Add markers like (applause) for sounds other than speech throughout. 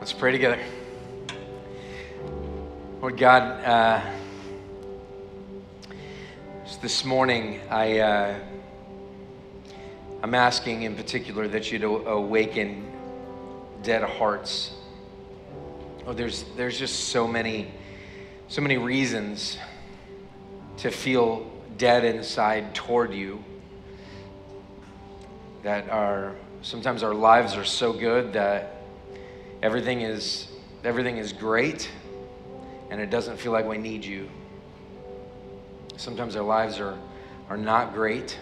Let's pray together. Lord God, uh, this morning I, uh, I'm asking in particular that you'd awaken dead hearts. Oh, there's, there's just so many, so many reasons to feel dead inside toward you that are sometimes our lives are so good that everything is everything is great and it doesn't feel like we need you sometimes our lives are are not great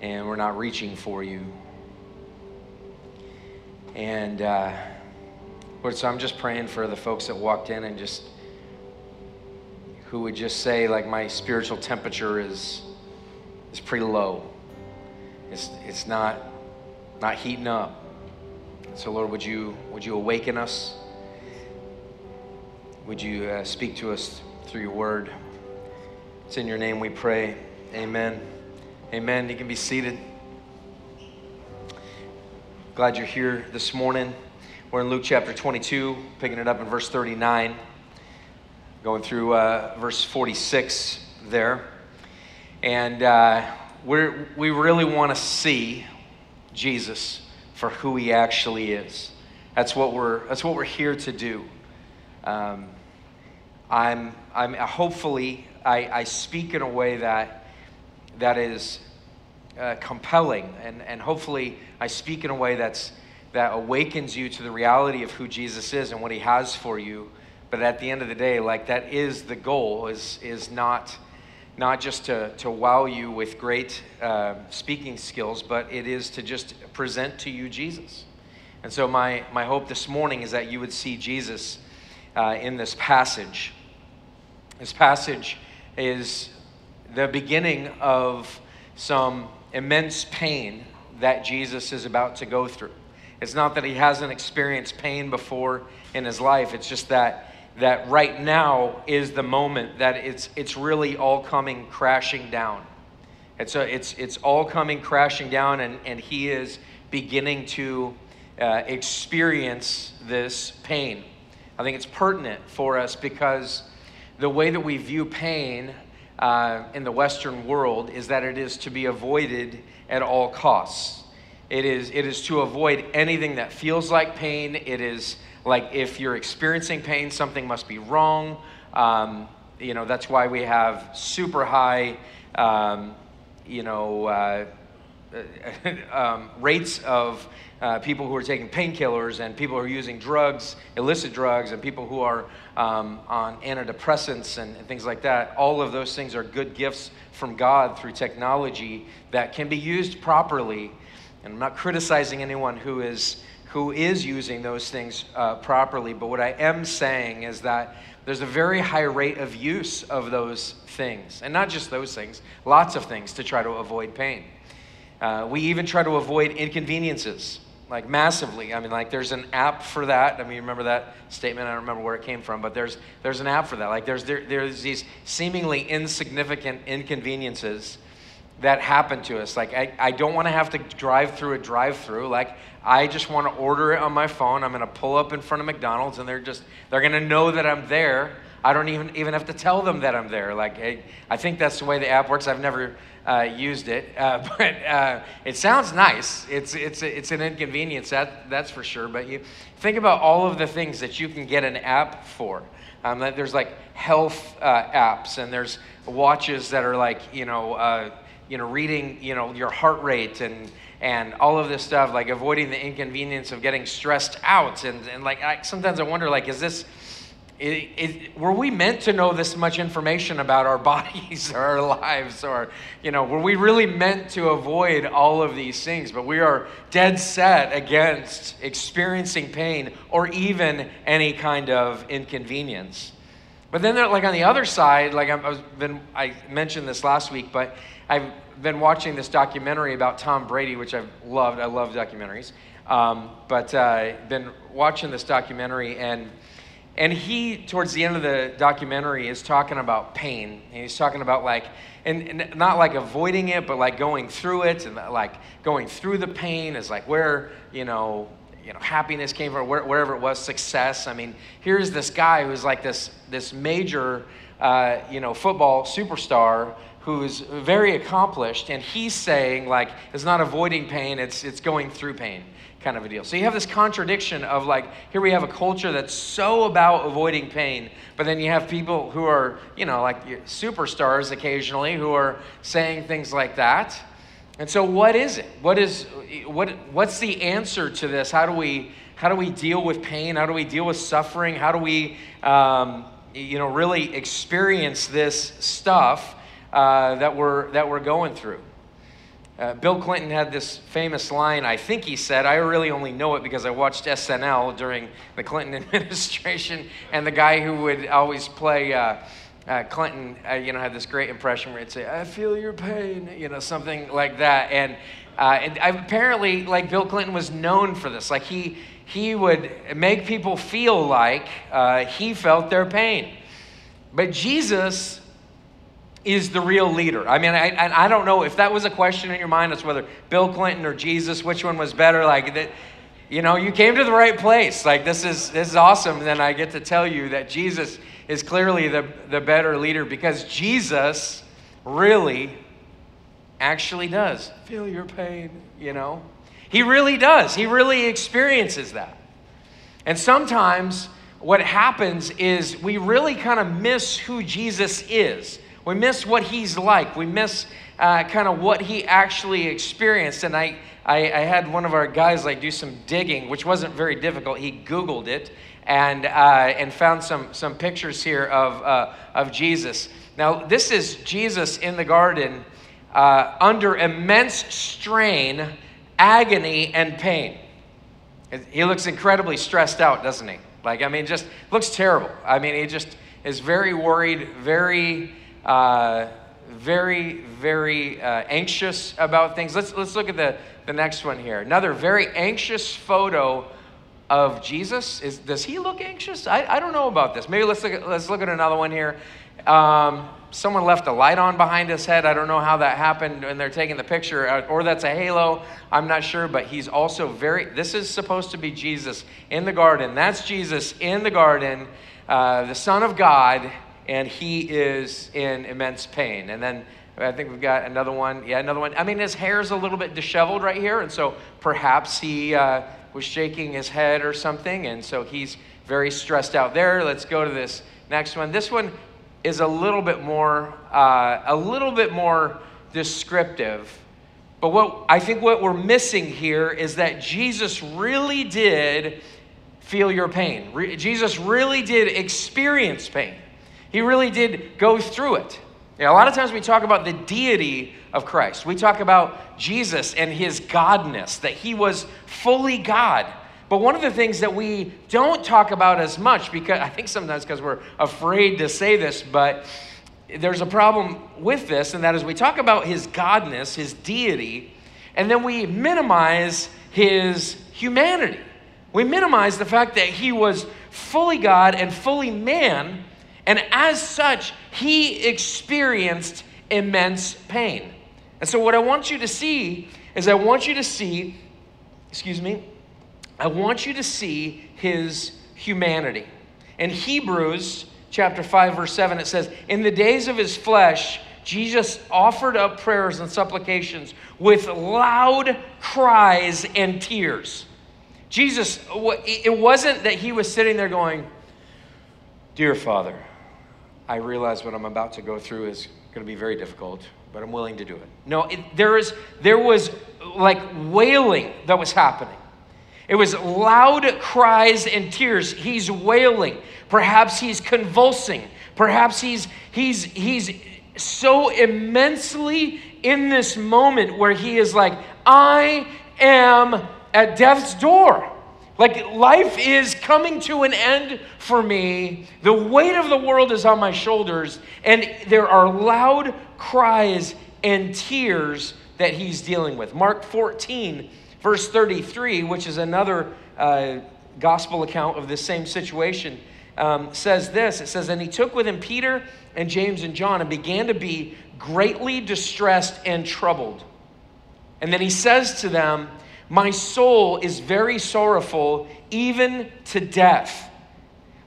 and we're not reaching for you and uh, Lord, so I'm just praying for the folks that walked in and just who would just say like my spiritual temperature is is pretty low. It's it's not not heating up. So, Lord, would you, would you awaken us? Would you uh, speak to us through your word? It's in your name we pray. Amen. Amen. You can be seated. Glad you're here this morning. We're in Luke chapter 22, picking it up in verse 39, going through uh, verse 46 there. And uh, we we really want to see Jesus for who he actually is. That's what we're, that's what we're here to do. Um, I'm, I'm hopefully, I, I speak in a way that, that is uh, compelling, and, and hopefully, I speak in a way that's, that awakens you to the reality of who Jesus is and what he has for you. But at the end of the day, like that is the goal, is, is not not just to, to wow you with great uh, speaking skills, but it is to just present to you Jesus. And so, my, my hope this morning is that you would see Jesus uh, in this passage. This passage is the beginning of some immense pain that Jesus is about to go through. It's not that he hasn't experienced pain before in his life, it's just that that right now is the moment that it's, it's really all coming crashing down. It's, a, it's, it's all coming crashing down, and, and he is beginning to uh, experience this pain. I think it's pertinent for us because the way that we view pain uh, in the Western world is that it is to be avoided at all costs. It is, it is to avoid anything that feels like pain. It is like if you're experiencing pain, something must be wrong. Um, you know, that's why we have super high, um, you know, uh, (laughs) um, rates of uh, people who are taking painkillers and people who are using drugs, illicit drugs, and people who are um, on antidepressants and, and, things like that. All of those things are good gifts from God through technology that can be used properly. And I'm not criticizing anyone who is who is using those things uh, properly. But what I am saying is that there's a very high rate of use of those things. And not just those things, lots of things to try to avoid pain. Uh, we even try to avoid inconveniences, like massively. I mean, like there's an app for that. I mean, remember that statement? I don't remember where it came from, but there's, there's an app for that. Like there's, there, there's these seemingly insignificant inconveniences that happen to us. Like, I, I don't want to have to drive through a drive through. Like, I just want to order it on my phone. I'm going to pull up in front of McDonald's and they're just, they're going to know that I'm there. I don't even, even have to tell them that I'm there. Like, I, I think that's the way the app works. I've never uh, used it, uh, (laughs) but uh, it sounds nice. It's, it's, it's an inconvenience, that, that's for sure. But you think about all of the things that you can get an app for. Um, there's like health uh, apps, and there's watches that are like, you know, uh, you know, reading, you know, your heart rate and and all of this stuff, like avoiding the inconvenience of getting stressed out. And, and like, I, sometimes I wonder, like, is this, it, it, were we meant to know this much information about our (laughs) bodies or our lives? Or, you know, were we really meant to avoid all of these things? But we are dead set against experiencing pain or even any kind of inconvenience. But then, like on the other side, like I've been, I mentioned this last week, but I've been watching this documentary about Tom Brady, which I've loved. I love documentaries. Um, but uh, been watching this documentary, and and he, towards the end of the documentary, is talking about pain. And he's talking about like, and, and not like avoiding it, but like going through it, and like going through the pain is like where you know you know, happiness came from, wherever it was, success. I mean, here's this guy who's like this, this major, uh, you know, football superstar who's very accomplished, and he's saying, like, it's not avoiding pain, it's, it's going through pain kind of a deal. So you have this contradiction of like, here we have a culture that's so about avoiding pain, but then you have people who are, you know, like superstars occasionally who are saying things like that. And so what is it? What is what what's the answer to this? How do we how do we deal with pain? How do we deal with suffering? How do we um, you know really experience this stuff uh, that we're that we're going through? Uh, Bill Clinton had this famous line, I think he said, I really only know it because I watched SNL during the Clinton (laughs) administration, and the guy who would always play uh, uh, Clinton, uh, you know, had this great impression where he'd say, I feel your pain, you know, something like that. And, uh, and apparently, like, Bill Clinton was known for this. Like, he, he would make people feel like uh, he felt their pain. But Jesus is the real leader? I mean, I, I don't know if that was a question in your mind as whether Bill Clinton or Jesus, which one was better. Like that, you know, you came to the right place. Like this is this is awesome. Then I get to tell you that Jesus is clearly the, the better leader because Jesus really actually does feel your pain, you know? He really does. He really experiences that. And sometimes what happens is we really kind of miss who Jesus is. We miss what he's like. We miss uh, kind of what he actually experienced. And I, I, I, had one of our guys like do some digging, which wasn't very difficult. He Googled it and, uh, and found some, some pictures here of, uh, of Jesus. Now, this is Jesus in the garden uh, under immense strain, agony, and pain. He looks incredibly stressed out, doesn't he? Like, I mean, just looks terrible. I mean, he just is very worried, very uh, very, very uh, anxious about things. Let's, let's look at the, the next one here. Another very anxious photo of Jesus. Is, does he look anxious? I, I don't know about this. Maybe let's look at, let's look at another one here. Um, someone left a light on behind his head. I don't know how that happened and they're taking the picture, uh, or that's a halo. I'm not sure, but he's also very, this is supposed to be Jesus in the garden. That's Jesus in the garden, uh, the Son of God and he is in immense pain. And then I think we've got another one. Yeah, another one. I mean, his hair's a little bit disheveled right here, and so perhaps he uh, was shaking his head or something, and so he's very stressed out there. Let's go to this next one. This one is a little bit more, uh, a little bit more descriptive. But what I think what we're missing here is that Jesus really did feel your pain. Re- Jesus really did experience pain. He really did go through it. a lot of times we talk about the deity of Christ. We talk about Jesus and his godness, that he was fully God. But one of the things that we don't talk about as much, because I think sometimes because we're afraid to say this, but there's a problem with this, and that is we talk about his godness, his deity, and then we minimize his humanity. We minimize the fact that he was fully God and fully man and as such, he experienced immense pain. And so, what I want you to see is I want you to see, excuse me, I want you to see his humanity. In Hebrews chapter 5, verse 7, it says, In the days of his flesh, Jesus offered up prayers and supplications with loud cries and tears. Jesus, it wasn't that he was sitting there going, Dear Father, I realize what I'm about to go through is going to be very difficult, but I'm willing to do it. No, it, there, is, there was like wailing that was happening. It was loud cries and tears. He's wailing. Perhaps he's convulsing. Perhaps he's, he's, he's so immensely in this moment where he is like, I am at death's door. Like life is coming to an end for me. The weight of the world is on my shoulders, and there are loud cries and tears that he's dealing with. Mark 14, verse 33, which is another uh, gospel account of the same situation, um, says this It says, And he took with him Peter and James and John and began to be greatly distressed and troubled. And then he says to them, My soul is very sorrowful, even to death.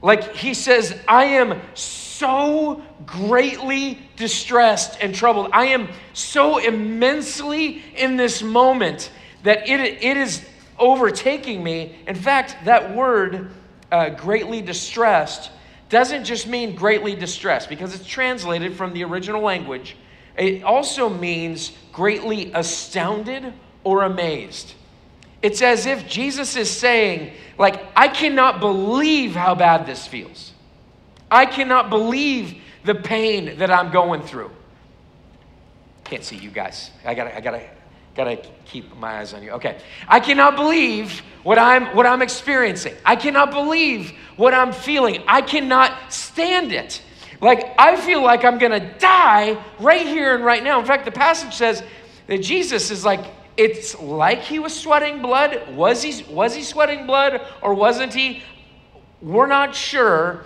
Like he says, I am so greatly distressed and troubled. I am so immensely in this moment that it, it is overtaking me. In fact, that word, uh, greatly distressed, doesn't just mean greatly distressed because it's translated from the original language. It also means greatly astounded or amazed. It's as if Jesus is saying, like, I cannot believe how bad this feels. I cannot believe the pain that I'm going through. Can't see you guys. I gotta, I gotta, gotta keep my eyes on you. Okay. I cannot believe what I'm what I'm experiencing. I cannot believe what I'm feeling. I cannot stand it. Like I feel like I'm gonna die right here and right now. In fact, the passage says that Jesus is like it's like he was sweating blood. Was he, was he sweating blood or wasn't he? We're not sure.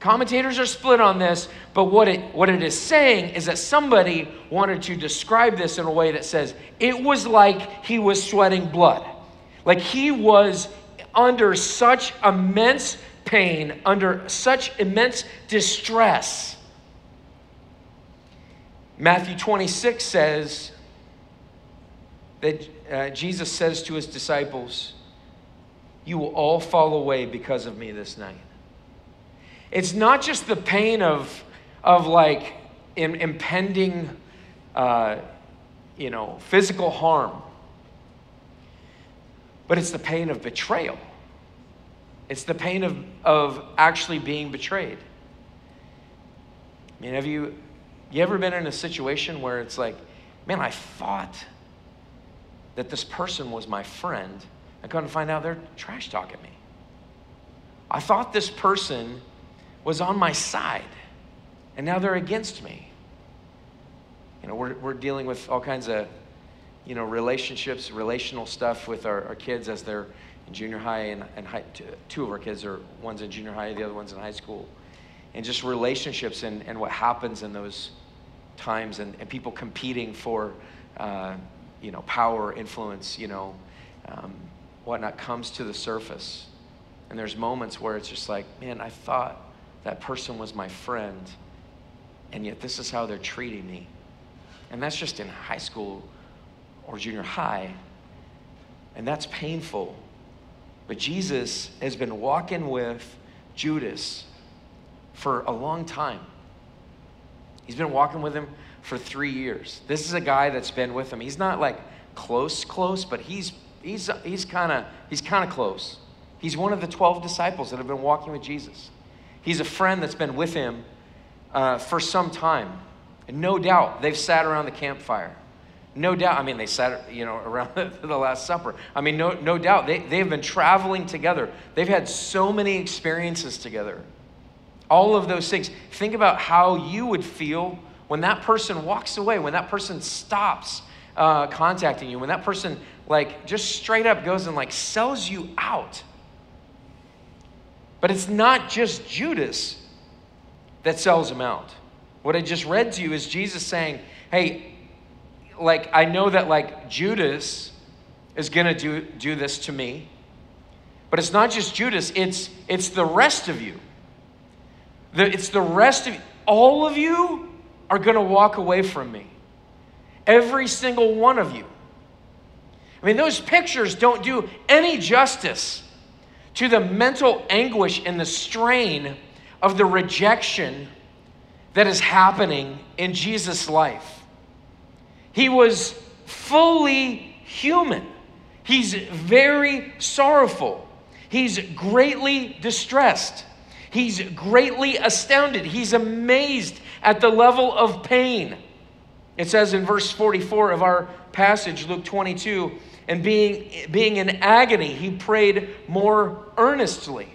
Commentators are split on this, but what it, what it is saying is that somebody wanted to describe this in a way that says it was like he was sweating blood. Like he was under such immense pain, under such immense distress. Matthew 26 says, that uh, Jesus says to his disciples, You will all fall away because of me this night. It's not just the pain of, of like in, impending, uh, you know, physical harm, but it's the pain of betrayal. It's the pain of, of actually being betrayed. I mean, have you, you ever been in a situation where it's like, man, I fought that this person was my friend, I couldn't find out they're trash talking me. I thought this person was on my side, and now they're against me. You know, we're, we're dealing with all kinds of, you know, relationships, relational stuff with our, our kids as they're in junior high and, and high, two of our kids are, one's in junior high, the other one's in high school. And just relationships and, and what happens in those times and, and people competing for, uh, you know, power, influence, you know, um, whatnot comes to the surface. And there's moments where it's just like, man, I thought that person was my friend, and yet this is how they're treating me. And that's just in high school or junior high. And that's painful. But Jesus has been walking with Judas for a long time. He's been walking with him for three years. This is a guy that's been with him. He's not like close, close, but he's he's he's kind of he's kind of close. He's one of the twelve disciples that have been walking with Jesus. He's a friend that's been with him uh, for some time, and no doubt they've sat around the campfire. No doubt. I mean, they sat, you know, (laughs) around the, the Last Supper. I mean, no, no doubt. They, they've been traveling together. They've had so many experiences together. All of those things. Think about how you would feel when that person walks away, when that person stops uh, contacting you, when that person like just straight up goes and like sells you out. But it's not just Judas that sells him out. What I just read to you is Jesus saying, "Hey, like I know that like Judas is to do do this to me, but it's not just Judas, it's it's the rest of you. The, it's the rest of all of you are going to walk away from me. Every single one of you. I mean, those pictures don't do any justice to the mental anguish and the strain of the rejection that is happening in Jesus' life. He was fully human, he's very sorrowful, he's greatly distressed. He's greatly astounded. He's amazed at the level of pain. It says in verse 44 of our passage, Luke 22, and being, being in agony, he prayed more earnestly.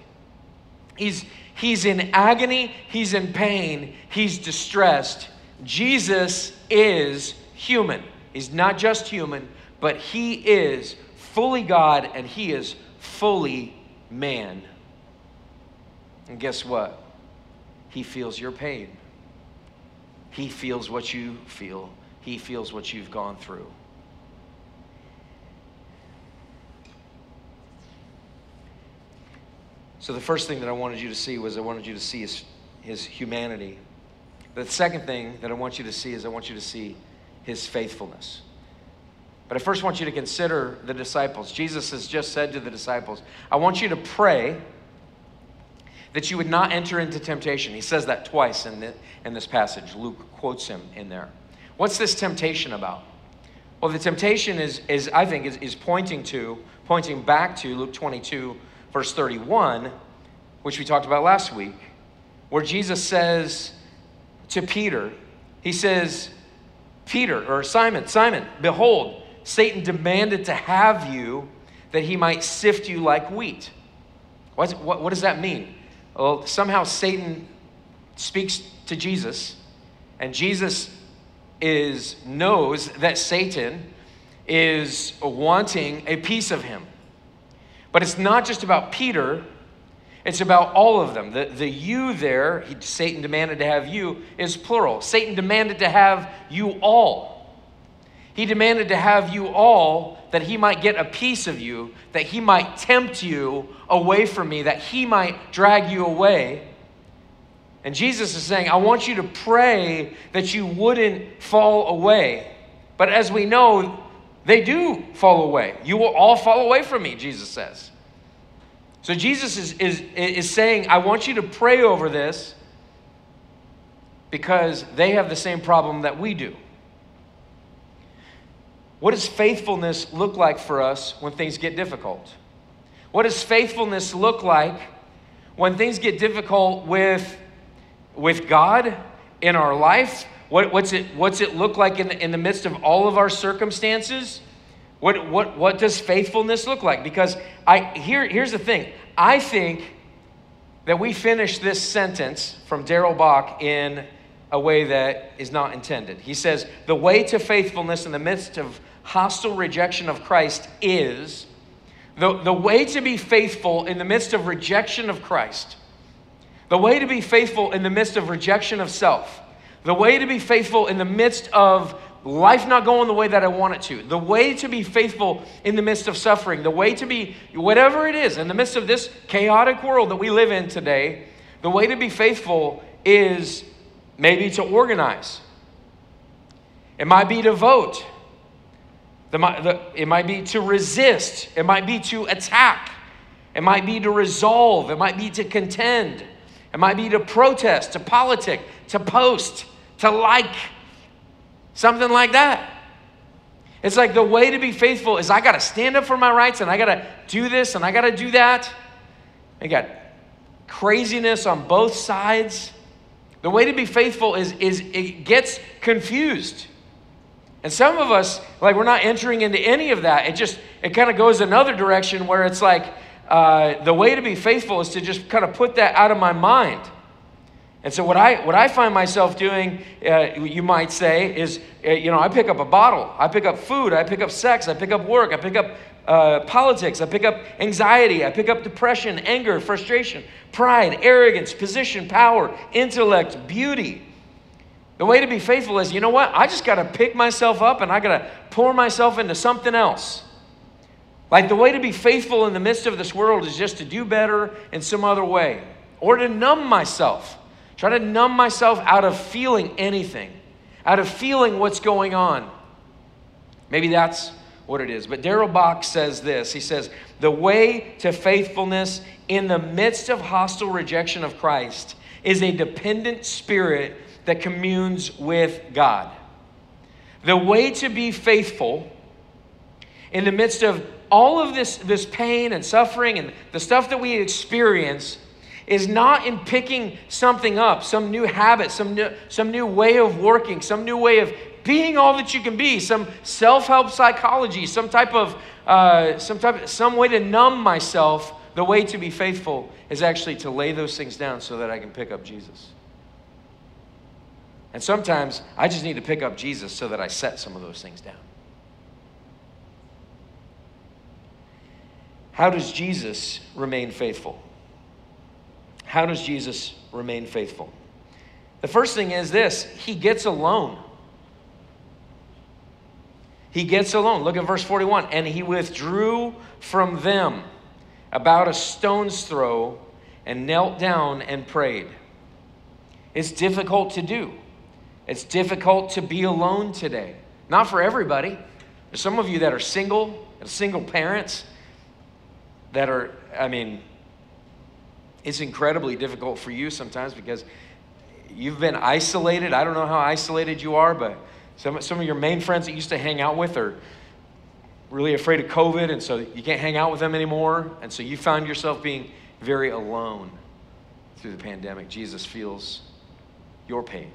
He's, he's in agony, he's in pain, he's distressed. Jesus is human. He's not just human, but he is fully God and he is fully man. And guess what? He feels your pain. He feels what you feel, He feels what you've gone through. So, the first thing that I wanted you to see was I wanted you to see his, his humanity. The second thing that I want you to see is I want you to see his faithfulness. But I first want you to consider the disciples. Jesus has just said to the disciples, I want you to pray that you would not enter into temptation. He says that twice in, the, in this passage. Luke quotes him in there. What's this temptation about? Well, the temptation is, is I think, is, is pointing to, pointing back to Luke 22, verse 31, which we talked about last week, where Jesus says to Peter, He says, Peter, or Simon, Simon, behold, Satan demanded to have you that he might sift you like wheat. What, what, what does that mean? Well, somehow Satan speaks to Jesus, and Jesus is knows that Satan is wanting a piece of him. But it's not just about Peter, it's about all of them. The, the you there, he, Satan demanded to have you, is plural. Satan demanded to have you all. He demanded to have you all that he might get a piece of you, that he might tempt you away from me, that he might drag you away. And Jesus is saying, I want you to pray that you wouldn't fall away. But as we know, they do fall away. You will all fall away from me, Jesus says. So Jesus is, is, is saying, I want you to pray over this because they have the same problem that we do. What does faithfulness look like for us when things get difficult? What does faithfulness look like when things get difficult with, with God in our life, what, what's, it, what's it look like in the, in the midst of all of our circumstances? What, what, what does faithfulness look like? Because I, here, here's the thing I think that we finish this sentence from Darrell Bock in a way that is not intended. He says, The way to faithfulness in the midst of hostile rejection of Christ is the, the way to be faithful in the midst of rejection of Christ, the way to be faithful in the midst of rejection of self the way to be faithful in the midst of life not going the way that I want it to, the way to be faithful in the midst of suffering, the way to be whatever it is in the midst of this chaotic world that we live in today, the way to be faithful is maybe to organize. It might be to vote. It might be to resist. It might be to attack. It might be to resolve. It might be to contend. It might be to protest, to politic, to post to like, something like that. It's like the way to be faithful is I got to stand up for my rights and I got to do this and I got to do that. I got craziness on both sides. The way to be faithful is, is it gets confused. And some of us, like, we're not entering into any of that. It just, it kind of goes another direction where it's like, uh, the way to be faithful is to just kind of put that out of my mind. And so what I what I find myself doing, uh, you might say, is uh, you know I pick up a bottle, I pick up food, I pick up sex, I pick up work, I pick up uh, politics, I pick up anxiety, I pick up depression, anger, frustration, pride, arrogance, position, power, intellect, beauty. The way to be faithful is, you know what? I just got to pick myself up and I got to pour myself into something else. Like the way to be faithful in the midst of this world is just to do better in some other way or to numb myself Try to numb myself out of feeling anything, out of feeling what's going on. Maybe that's what it is. But Darrell Bock says this He says, The way to faithfulness in the midst of hostile rejection of Christ is a dependent spirit that communes with God. The way to be faithful in the midst of all of this, this pain and suffering and the stuff that we experience is not in picking something up, some new habit, some new, some new way of working, some new way of being all that you can be, some self-help psychology, some type of uh, some type some way to numb myself. The way to be faithful is actually to lay those things down so that I can pick up Jesus. And sometimes I just need to pick up Jesus so that I set some of those things down. How does Jesus remain faithful? How does Jesus remain faithful? The first thing is this He gets alone. He gets alone. Look at verse 41. And he withdrew from them about a stone's throw and knelt down and prayed. It's difficult to do. It's difficult to be alone today. Not for everybody. There's some of you that are single, single parents that are, I mean, it's incredibly difficult for you sometimes because you've been isolated. I don't know how isolated you are, but some, some of your main friends that used to hang out with are really afraid of COVID, and so you can't hang out with them anymore. And so you found yourself being very alone through the pandemic. Jesus feels your pain.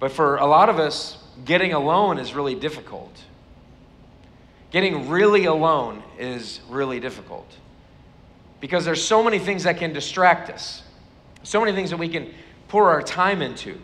But for a lot of us, getting alone is really difficult. Getting really alone is really difficult because there's so many things that can distract us, so many things that we can pour our time into.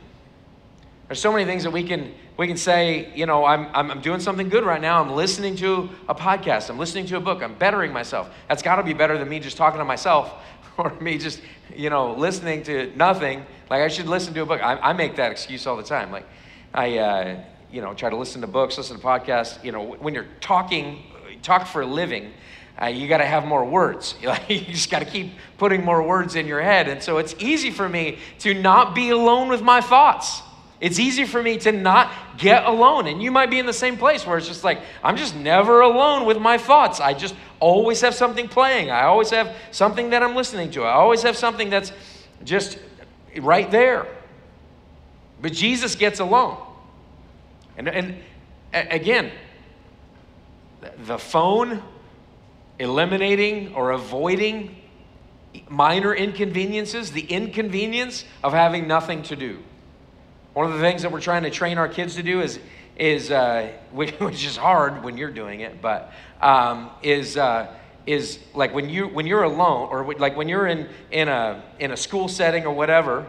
There's so many things that we can we can say, you know, I'm, I'm, doing something good right now. I'm listening to a podcast. I'm listening to a book. I'm bettering myself. That's got to be better than me just talking to myself or me just, you know, listening to nothing. Like I should listen to a book. I, I make that excuse all the time. Like I, uh, you know, try to listen to books, listen to podcasts. You know, when you're talking, talk for a living, uh, you got to have more words. (laughs) you just got to keep putting more words in your head. And so it's easy for me to not be alone with my thoughts. It's easy for me to not get alone. And you might be in the same place where it's just like, I'm just never alone with my thoughts. I just always have something playing. I always have something that I'm listening to. I always have something that's just right there. But Jesus gets alone. And, and again, the phone eliminating or avoiding minor inconveniences, the inconvenience of having nothing to do. One of the things that we're trying to train our kids to do is, is uh, (laughs) which, is hard when you're doing it, but um, is, uh, is like when, you, when you're alone or like when you're in, in, a, in a school setting or whatever,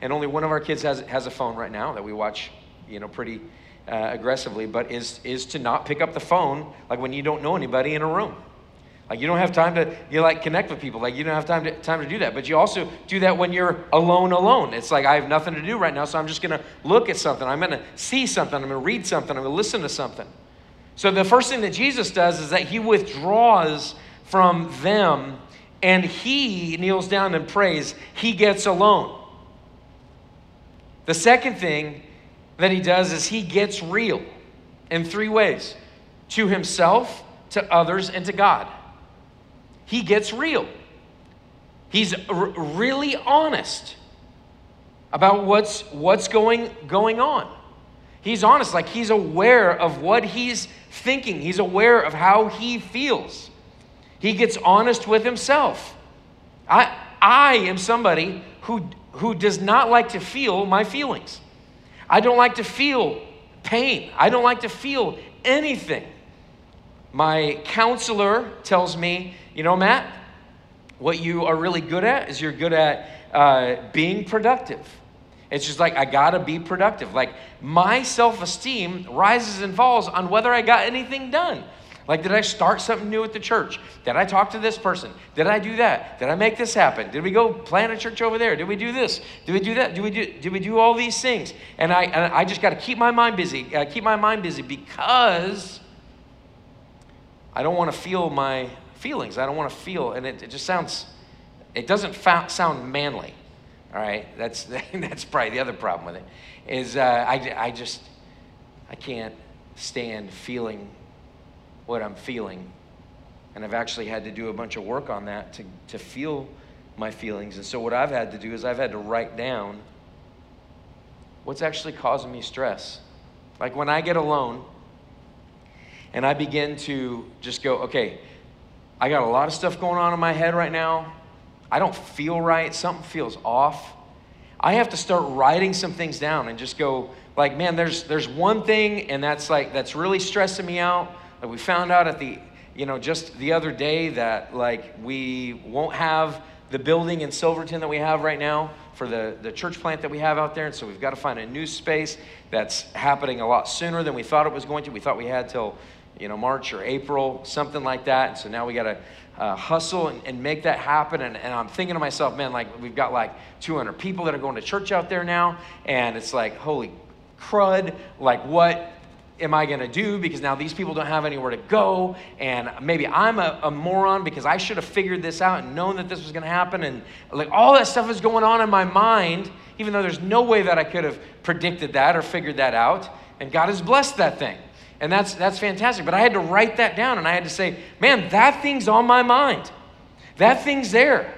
and only one of our kids has, has a phone right now that we watch, you know, pretty uh, aggressively, but is, is to not pick up the phone like when you don't know anybody in a room. Like you don't have time to you like connect with people. Like you don't have time to time to do that. But you also do that when you're alone alone. It's like I have nothing to do right now, so I'm just gonna look at something. I'm gonna see something. I'm gonna read something. I'm gonna listen to something. So the first thing that Jesus does is that he withdraws from them and he kneels down and prays. He gets alone. The second thing that he does is he gets real in three ways to himself, to others, and to God he gets real. He's r- really honest about what's, what's going, going on. He's honest, like he's aware of what he's thinking, he's aware of how he feels. He gets honest with himself. I, I am somebody who, who does not like to feel my feelings. I don't like to feel pain. I don't like to feel anything. My counselor tells me you know, Matt, what you are really good at is you're good at uh, being productive. It's just like, I gotta be productive. Like, my self esteem rises and falls on whether I got anything done. Like, did I start something new at the church? Did I talk to this person? Did I do that? Did I make this happen? Did we go plant a church over there? Did we do this? Did we do that? Did we do, did we do all these things? And I, and I just got to keep my mind busy. Uh, keep my mind busy because I don't want to feel my feelings. I don't want to feel, and it, it just sounds, it doesn't sound manly. All right, that's (laughs) that's probably the other problem with it. Is uh, I I just I can't stand feeling what I'm feeling, and I've actually had to do a bunch of work on that to to feel my feelings. And so what I've had to do is I've had to write down what's actually causing me stress. Like when I get alone and I begin to just go, okay, I got a lot of stuff going on in my head right now. I don't feel right. Something feels off. I have to start writing some things down and just go like, man, there's there's one thing and that's like that's really stressing me out. Like we found out at the you know just the other day that like we won't have the building in Silverton that we have right now for the, the church plant that we have out there. And so we've got to find a new space that's happening a lot sooner than we thought it was going to. We thought we had till you know, March or April, something like that. And so now we got to uh, hustle and, and, make that happen. And, and I'm thinking to myself, man, like we've got like 200 people that are going to church out there now. And it's like, holy crud, like what am I going to do because now these people don't have anywhere to go and maybe I'm a, a, moron because I should have figured this out and known that this was going to happen and like all that stuff is going on in my mind even though there's no way that I could have predicted that or figured that out and God has blessed that thing and that's that's fantastic. But I had to write that down and I had to say man that thing's on my mind. That thing's there.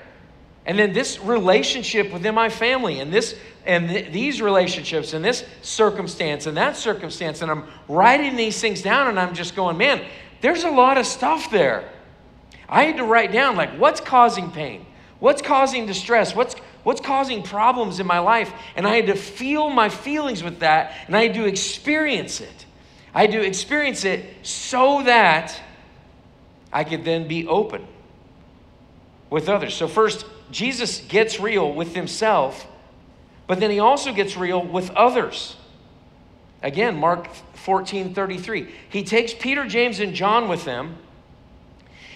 And then this relationship within my family and this and th- these relationships and this circumstance and that circumstance and i'm writing these things down and i'm just going man there's a lot of stuff there. I had to write down like what's causing pain? What's causing distress? What's what's causing problems in my life? And i had to feel my feelings with that and i had to experience it i to experience it so that i could then be open with others so first jesus gets real with himself but then he also gets real with others. Again, Mark 14 33. He takes Peter, James, and John with him.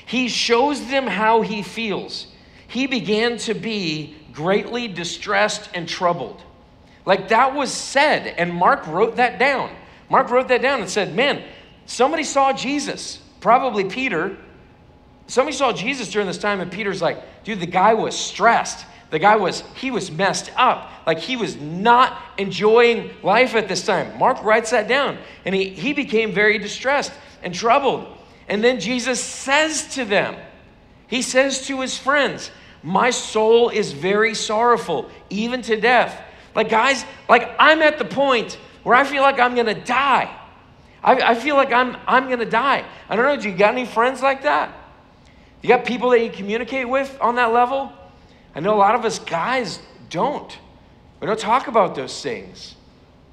He shows them how he feels. He began to be greatly distressed and troubled. Like that was said, and Mark wrote that down. Mark wrote that down and said, Man, somebody saw Jesus, probably Peter. Somebody saw Jesus during this time, and Peter's like, Dude, the guy was stressed. The guy was, he was messed up. Like he was not enjoying life at this time. Mark writes that down. And he, he became very distressed and troubled. And then Jesus says to them, He says to his friends, My soul is very sorrowful, even to death. Like, guys, like I'm at the point where I feel like I'm gonna die. I, I feel like I'm, I'm gonna die. I don't know, do you got any friends like that? You got people that you communicate with on that level? I know a lot of us guys don't. We don't talk about those things.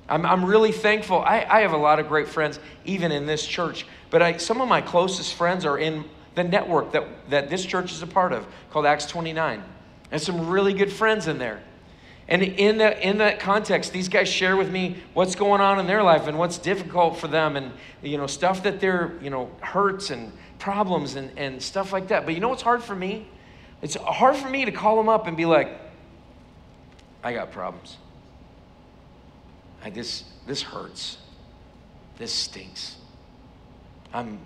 I'm, I'm really thankful. I, I have a lot of great friends, even in this church, but I, some of my closest friends are in the network that, that this church is a part of called Acts 29. And some really good friends in there. And in that, in that context, these guys share with me what's going on in their life and what's difficult for them and, you know, stuff that they're, you know, hurts and problems and, and stuff like that. But you know what's hard for me? It's hard for me to call them up and be like, I got problems. I, this, this hurts. This stinks. I'm,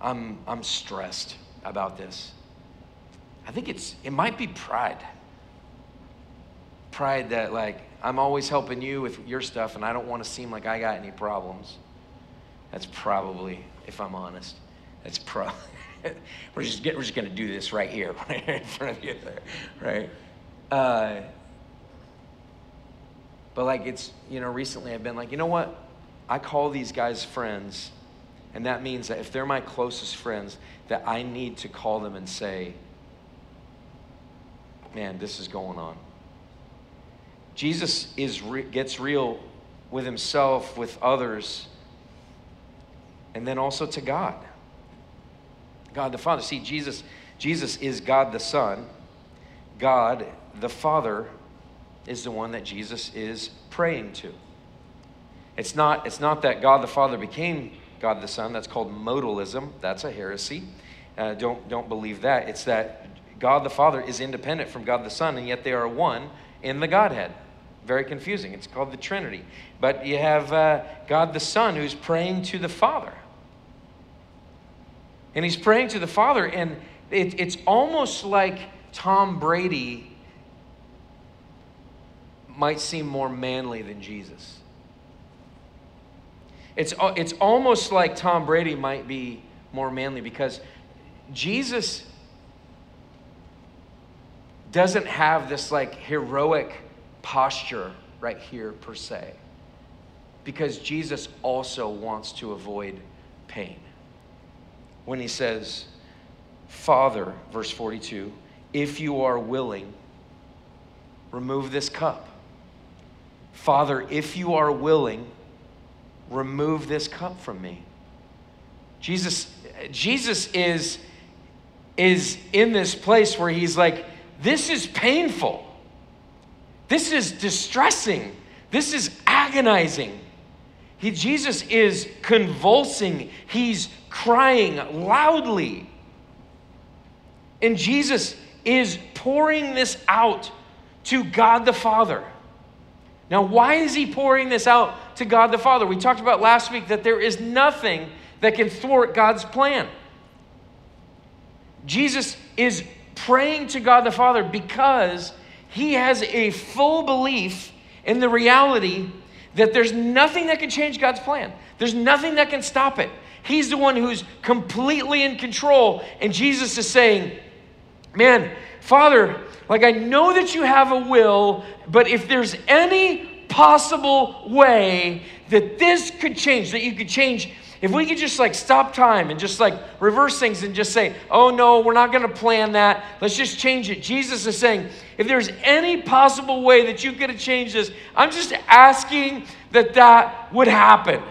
I'm, I'm stressed about this. I think it's, it might be pride. Pride that, like, I'm always helping you with your stuff and I don't want to seem like I got any problems. That's probably, if I'm honest, that's probably. (laughs) we're just we're just going to do this right here, (laughs) right in front of you, there, right? Uh, but like it's you know recently I've been like you know what I call these guys friends, and that means that if they're my closest friends, that I need to call them and say, man, this is going on. Jesus is re- gets real with himself, with others, and then also to God. God the Father. See, Jesus, Jesus is God the Son. God the Father is the one that Jesus is praying to. It's not, it's not that God the Father became God the Son. That's called modalism. That's a heresy. Uh, don't, don't believe that. It's that God the Father is independent from God the Son, and yet they are one in the Godhead. Very confusing. It's called the Trinity. But you have uh, God the Son who's praying to the Father. And he's praying to the Father, and it, it's almost like Tom Brady might seem more manly than Jesus. It's, it's almost like Tom Brady might be more manly because Jesus doesn't have this like heroic posture right here per se because Jesus also wants to avoid pain when he says, Father, verse 42, if you are willing, remove this cup. Father, if you are willing, remove this cup from me. Jesus, Jesus is, is in this place where he's like, this is painful. This is distressing. This is agonizing. He, Jesus is convulsing. He's crying loudly. And Jesus is pouring this out to God the Father. Now, why is he pouring this out to God the Father. We talked about last week that there is nothing that can thwart God's plan. Jesus is praying to God the Father because he has a full belief in the reality that there's nothing that can change God's plan. There's nothing that can stop it. He's the one who's completely in control. And Jesus is saying, Man, Father, like I know that you have a will, but if there's any possible way that this could change, that you could change if we could just like stop time and just like reverse things and just say, oh no, we're not going to plan that. Let's just change it. Jesus is saying, if there's any possible way that you could have changed this, I'm just asking that that would happen.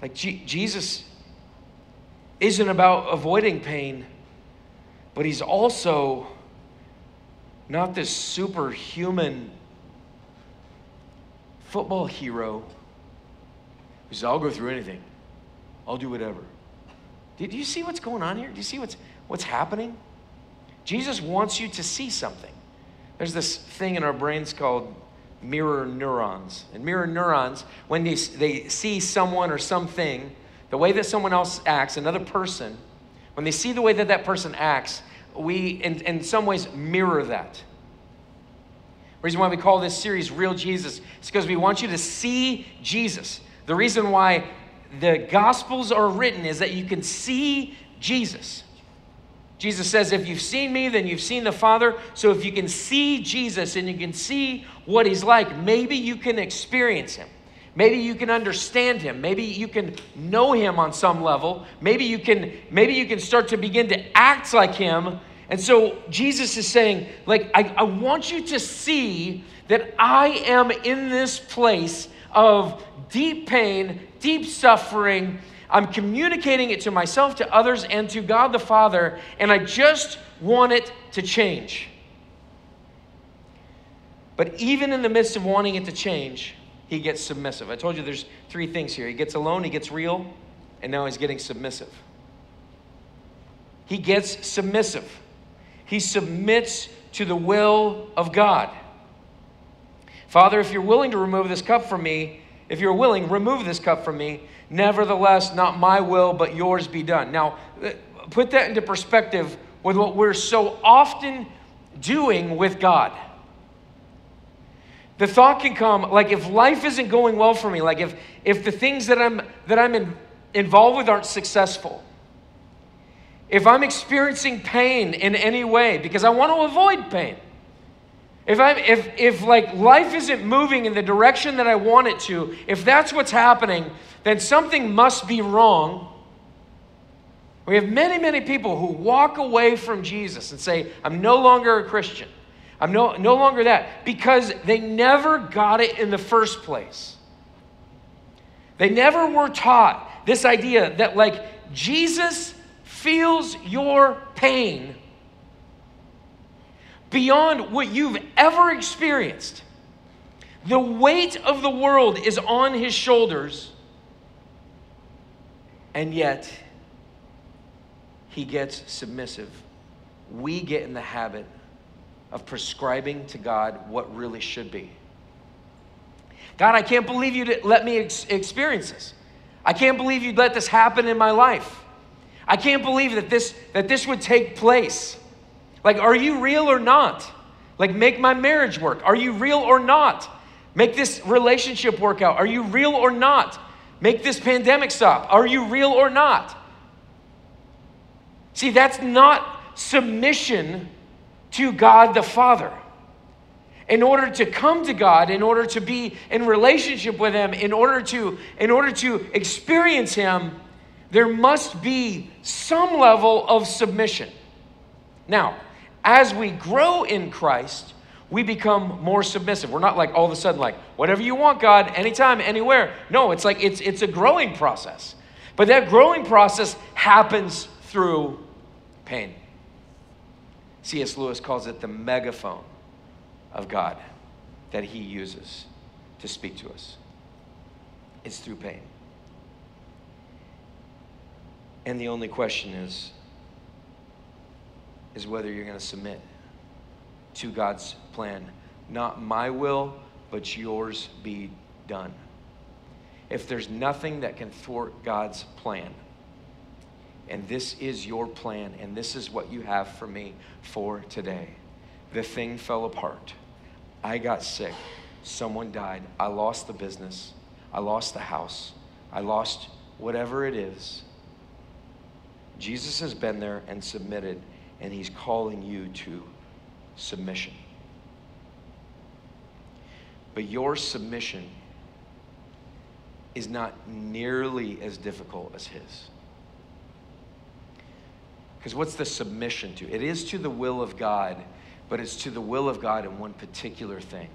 Like G- Jesus isn't about avoiding pain, but he's also not this superhuman football hero who says, I'll go through anything. I'll do whatever. Do, you see what's going on here? Do you see what's, what's happening? Jesus wants you to see something. There's this thing in our brains called mirror neurons. And mirror neurons, when they, they see someone or something, the way that someone else acts, another person, when they see the way that that person acts, we, in, in some ways, mirror that reason why we call this series Real Jesus is because we want you to see Jesus. The reason why the Gospels are written is that you can see Jesus. Jesus says, If you've seen me, then you've seen the Father. So if you can see Jesus and you can see what he's like, maybe you can experience him. Maybe you can understand him. Maybe you can know him on some level. Maybe you can maybe you can start to begin to act like him and so Jesus is saying, like, I, I want you to see that I am in this place of deep pain, deep suffering. I'm communicating it to myself, to others, and to God the Father, and I just want it to change. But even in the midst of wanting it to change, he gets submissive. I told you there's three things here. He gets alone, he gets real, and now he's getting submissive. He gets submissive he submits to the will of God. Father, if you're willing to remove this cup from me, if you're willing, remove this cup from me. Nevertheless, not my will, but yours be done. Now, uh, put that into perspective with what we're so often doing with God. The thought can come like if life isn't going well for me, like if if the things that I'm that I'm in, involved with aren't successful, if I'm experiencing pain in any way, because I want to avoid pain, if I'm if if like life isn't moving in the direction that I want it to, if that's what's happening, then something must be wrong. We have many, many people who walk away from Jesus and say, I'm no longer a Christian. I'm no, no longer that because they never got it in the first place. They never were taught this idea that, like, Jesus feels your pain beyond what you've ever experienced. The weight of the world is on his shoulders, and yet he gets submissive. We get in the habit of prescribing to God what really should be. God, I can't believe you'd let me ex- experience this. I can't believe you'd let this happen in my life. I can't believe that this that this would take place. Like, are you real or not? Like, make my marriage work. Are you real or not? Make this relationship work out. Are you real or not? Make this pandemic stop. Are you real or not? See, that's not submission to God the Father. In order to come to God, in order to be in relationship with Him, in order to, in order to experience Him, there must be some level of submission. Now, as we grow in Christ, we become more submissive. We're not like all of a sudden like whatever you want, God, anytime, anywhere. No, it's like it's it's a growing process. But that growing process happens through pain. C.S. Lewis calls it the megaphone of God that he uses to speak to us. It's through pain. And the only question is is whether you're going to submit to God's plan not my will, but yours be done. If there's nothing that can thwart God's plan, and this is your plan, and this is what you have for me for today, the thing fell apart. I got sick. Someone died. I lost the business. I lost the house. I lost whatever it is. Jesus has been there and submitted, and he's calling you to submission. But your submission is not nearly as difficult as his. Because what's the submission to? It is to the will of God, but it's to the will of God in one particular thing,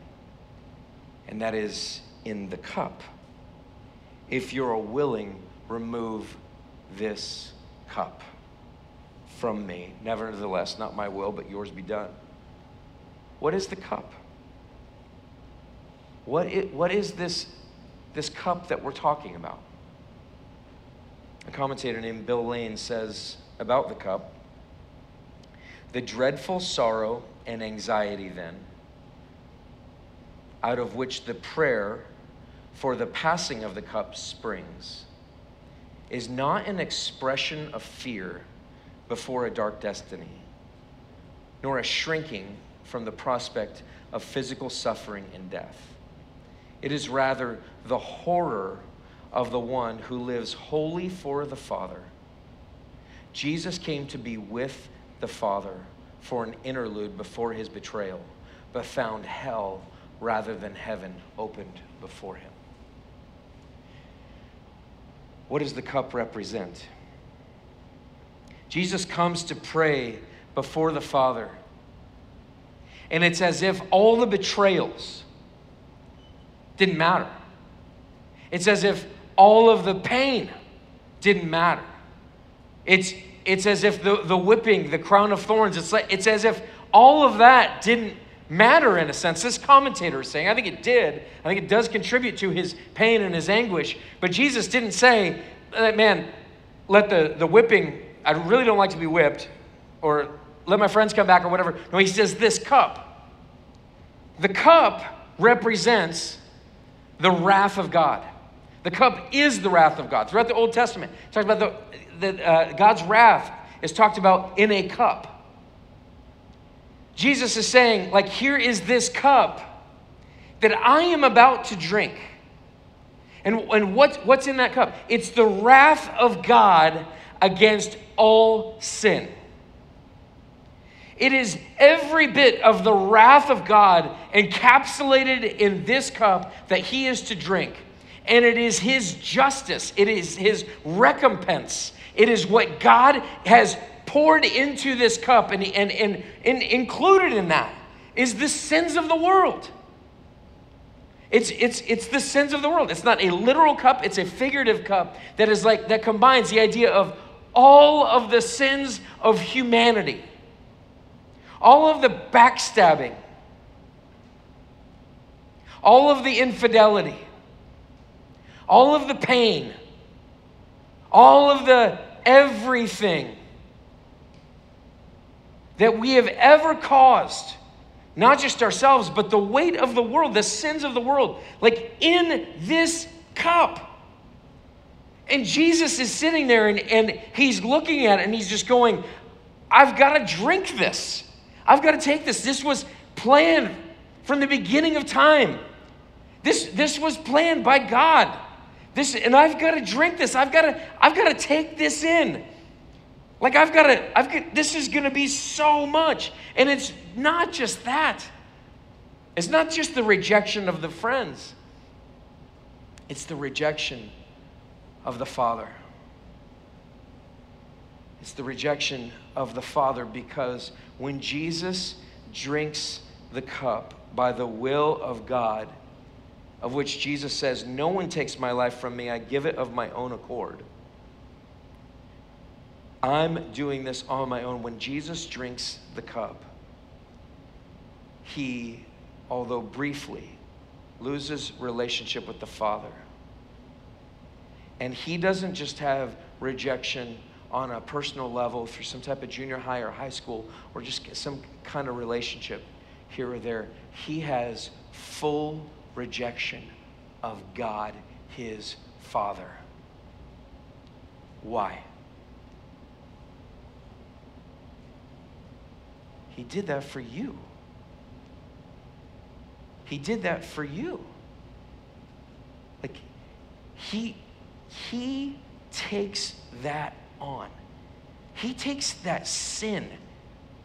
and that is in the cup. If you're willing, remove this cup from me. Nevertheless, not my will, but yours be done. What is the cup? What is, what is this, this cup that we're talking about? A commentator named Bill Lane says about the cup the dreadful sorrow and anxiety, then, out of which the prayer for the passing of the cup springs, is not an expression of fear before a dark destiny, nor a shrinking from the prospect of physical suffering and death. It is rather the horror of the one who lives wholly for the Father. Jesus came to be with the Father for an interlude before his betrayal, but found hell rather than heaven opened before him. What does the cup represent? Jesus comes to pray before the Father. And it's as if all the betrayals didn't matter. It's as if all of the pain didn't matter. It's, it's as if the, the whipping, the crown of thorns, it's, like, it's as if all of that didn't matter in a sense. This commentator is saying, I think it did. I think it does contribute to his pain and his anguish. But Jesus didn't say, man, let the, the whipping I really don't like to be whipped, or let my friends come back, or whatever. No, he says, This cup. The cup represents the wrath of God. The cup is the wrath of God. Throughout the Old Testament, it talks about the, the uh, God's wrath is talked about in a cup. Jesus is saying, like, here is this cup that I am about to drink. And, and what, what's in that cup? It's the wrath of God against all sin. It is every bit of the wrath of God encapsulated in this cup that he is to drink. And it is his justice, it is his recompense. It is what God has poured into this cup, and, and, and, and included in that is the sins of the world. It's, it's, it's the sins of the world. It's not a literal cup, it's a figurative cup that is like that combines the idea of all of the sins of humanity, all of the backstabbing, all of the infidelity, all of the pain, all of the everything that we have ever caused, not just ourselves, but the weight of the world, the sins of the world, like in this cup. And Jesus is sitting there and, and he's looking at it and he's just going, I've got to drink this. I've got to take this. This was planned from the beginning of time. This, this was planned by God. This, and I've got to drink this. I've got to, I've got to take this in. Like I've got to, I've got, this is going to be so much. And it's not just that. It's not just the rejection of the friends. It's the rejection of the Father. It's the rejection of the Father because when Jesus drinks the cup by the will of God, of which Jesus says, No one takes my life from me, I give it of my own accord. I'm doing this on my own. When Jesus drinks the cup, he, although briefly, loses relationship with the Father and he doesn't just have rejection on a personal level through some type of junior high or high school or just some kind of relationship. here or there. He has full rejection of God, his Father. Why? He did that for you. He did that for you. Like, he, he takes that on. He takes that sin,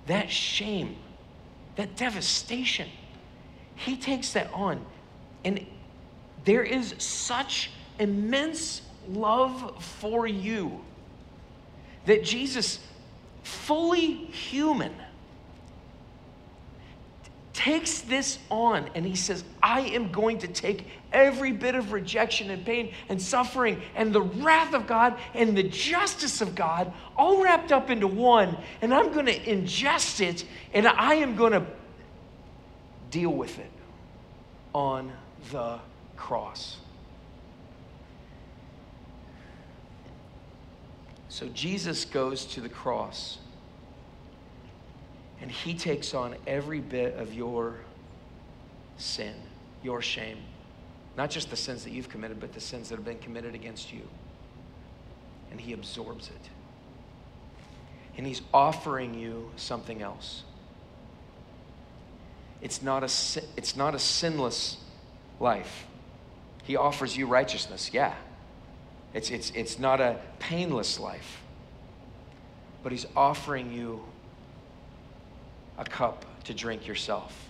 that shame, that devastation. He takes that on. And there is such immense love for you that Jesus, fully human, takes this on and he says, I am going to take every bit of rejection and pain and suffering and the wrath of God and the justice of God all wrapped up into one, and I'm going to ingest it and I am going to deal with it on the cross. So Jesus goes to the cross and he takes on every bit of your sin, your shame. Not just the sins that you've committed, but the sins that have been committed against you. And he absorbs it. And he's offering you something else. It's not a, it's not a sinless life. He offers you righteousness, yeah. It's, it's, it's not a painless life. But he's offering you a cup to drink yourself.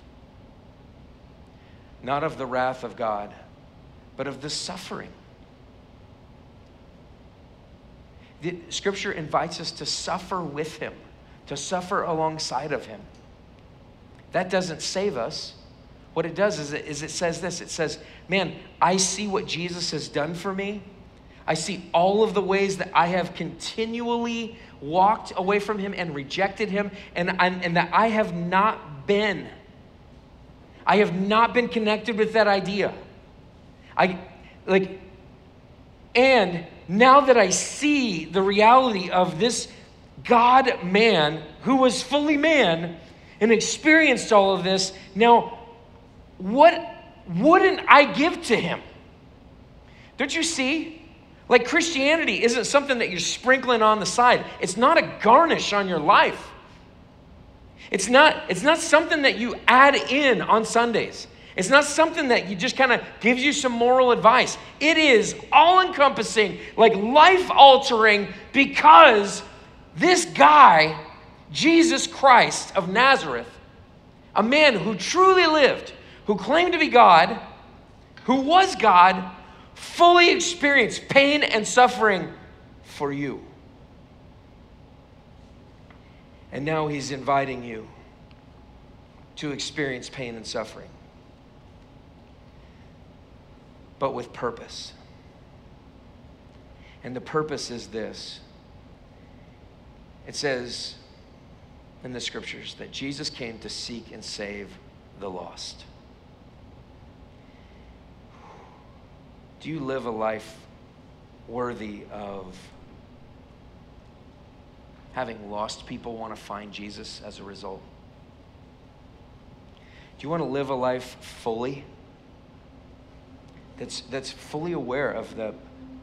Not of the wrath of God, but of the suffering. The scripture invites us to suffer with him, to suffer alongside of him. That doesn't save us. What it does is it, is it says this it says, Man, I see what Jesus has done for me. I see all of the ways that I have continually walked away from him and rejected him, and, and, and that I have not been. I have not been connected with that idea. I like, and now that I see the reality of this God man who was fully man and experienced all of this, now what wouldn't I give to him? Don't you see? Like Christianity isn't something that you're sprinkling on the side. It's not a garnish on your life. It's not, it's not something that you add in on Sundays. It's not something that you just kind of gives you some moral advice. It is all encompassing, like life altering, because this guy, Jesus Christ of Nazareth, a man who truly lived, who claimed to be God, who was God, fully experience pain and suffering for you. And now he's inviting you to experience pain and suffering, but with purpose. And the purpose is this it says in the scriptures that Jesus came to seek and save the lost. Do you live a life worthy of having lost people want to find Jesus as a result? Do you want to live a life fully? That's, that's fully aware of the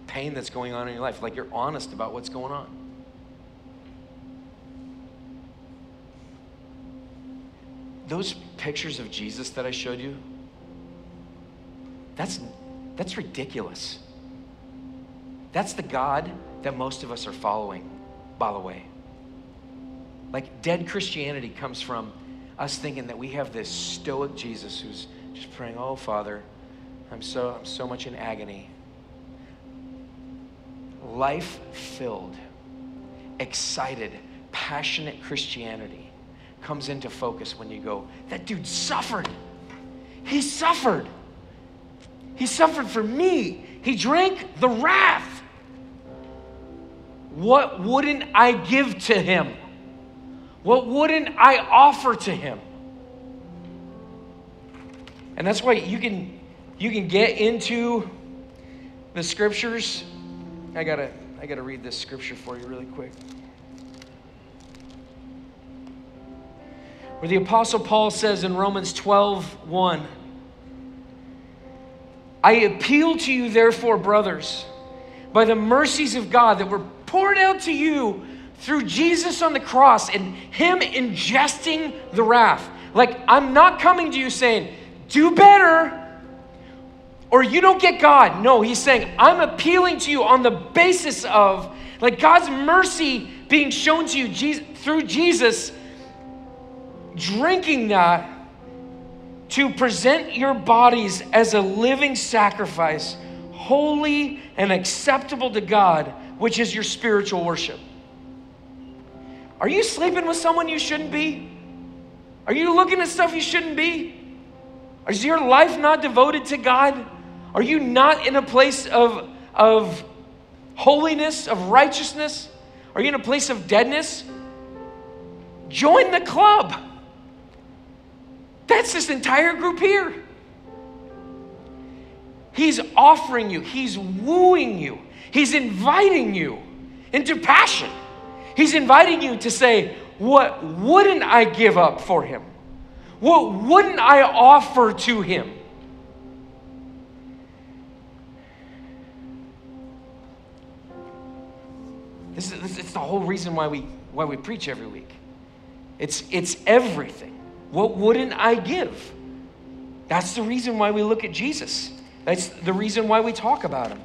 pain that's going on in your life, like you're honest about what's going on. Those pictures of Jesus that I showed you, that's that's ridiculous. That's the God that most of us are following, by the way. Like, dead Christianity comes from us thinking that we have this stoic Jesus who's just praying, Oh, Father, I'm so, I'm so much in agony. Life filled, excited, passionate Christianity comes into focus when you go, That dude suffered. He suffered. He suffered for me. He drank the wrath. What wouldn't I give to him? What wouldn't I offer to him? And that's why you can you can get into the scriptures. I gotta I gotta read this scripture for you really quick. where the Apostle Paul says in Romans 12 1, I appeal to you, therefore, brothers, by the mercies of God that were poured out to you through Jesus on the cross and Him ingesting the wrath. Like, I'm not coming to you saying, do better or you don't get God. No, He's saying, I'm appealing to you on the basis of, like, God's mercy being shown to you Jesus, through Jesus, drinking that to present your bodies as a living sacrifice, holy and acceptable to God, which is your spiritual worship. Are you sleeping with someone you shouldn't be? Are you looking at stuff you shouldn't be? Is your life not devoted to God? Are you not in a place of, of holiness, of righteousness? Are you in a place of deadness? Join the club. That's this entire group here. He's offering you, He's wooing you, He's inviting you into passion. He's inviting you to say, What wouldn't I give up for Him? What wouldn't I offer to Him? This is, it's the whole reason why we, why we preach every week. It's, it's everything. What wouldn't I give? That's the reason why we look at Jesus. That's the reason why we talk about him.